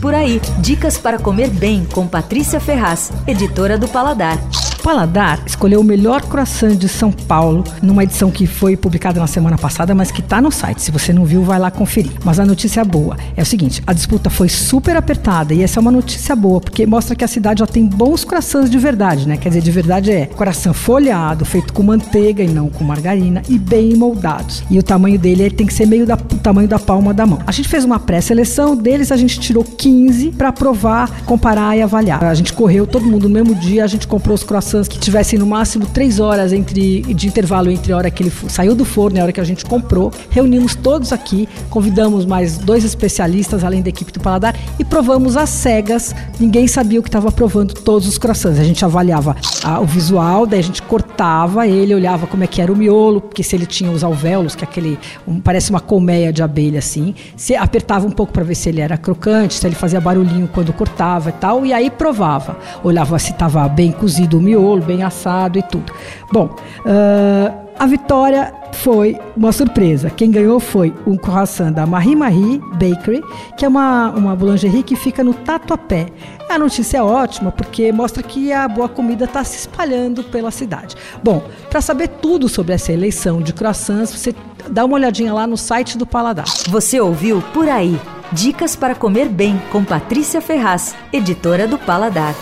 Por aí, dicas para comer bem com Patrícia Ferraz, editora do Paladar. Paladar escolheu o melhor croissant de São Paulo, numa edição que foi publicada na semana passada, mas que está no site. Se você não viu, vai lá conferir. Mas a notícia boa é o seguinte: a disputa foi super apertada e essa é uma notícia boa, porque mostra que a cidade já tem bons croissants de verdade, né? Quer dizer, de verdade é croissant folhado, feito com manteiga e não com margarina e bem moldados. E o tamanho dele tem que ser meio da, o tamanho da palma da mão. A gente fez uma pré-seleção deles, a gente tirou 15 para provar, comparar e avaliar. A gente correu todo mundo no mesmo dia, a gente comprou os croissants que tivessem no máximo três horas entre, de intervalo entre a hora que ele saiu do forno e a hora que a gente comprou. Reunimos todos aqui, convidamos mais dois especialistas, além da equipe do Paladar, e provamos às cegas. Ninguém sabia o que estava provando todos os croissants. A gente avaliava a, o visual, daí a gente cortava ele, olhava como é que era o miolo, porque se ele tinha os alvéolos, que é aquele um, parece uma colmeia de abelha assim, se apertava um pouco para ver se ele era crocante, se ele fazia barulhinho quando cortava e tal, e aí provava. Olhava se estava bem cozido o miolo miolo bem assado e tudo. Bom, uh, a vitória foi uma surpresa. Quem ganhou foi um croissant da Marie Marie Bakery, que é uma, uma boulangerie que fica no Tatuapé. A notícia é ótima porque mostra que a boa comida está se espalhando pela cidade. Bom, para saber tudo sobre essa eleição de croissants, você dá uma olhadinha lá no site do Paladar. Você ouviu Por Aí. Dicas para comer bem com Patrícia Ferraz, editora do Paladar.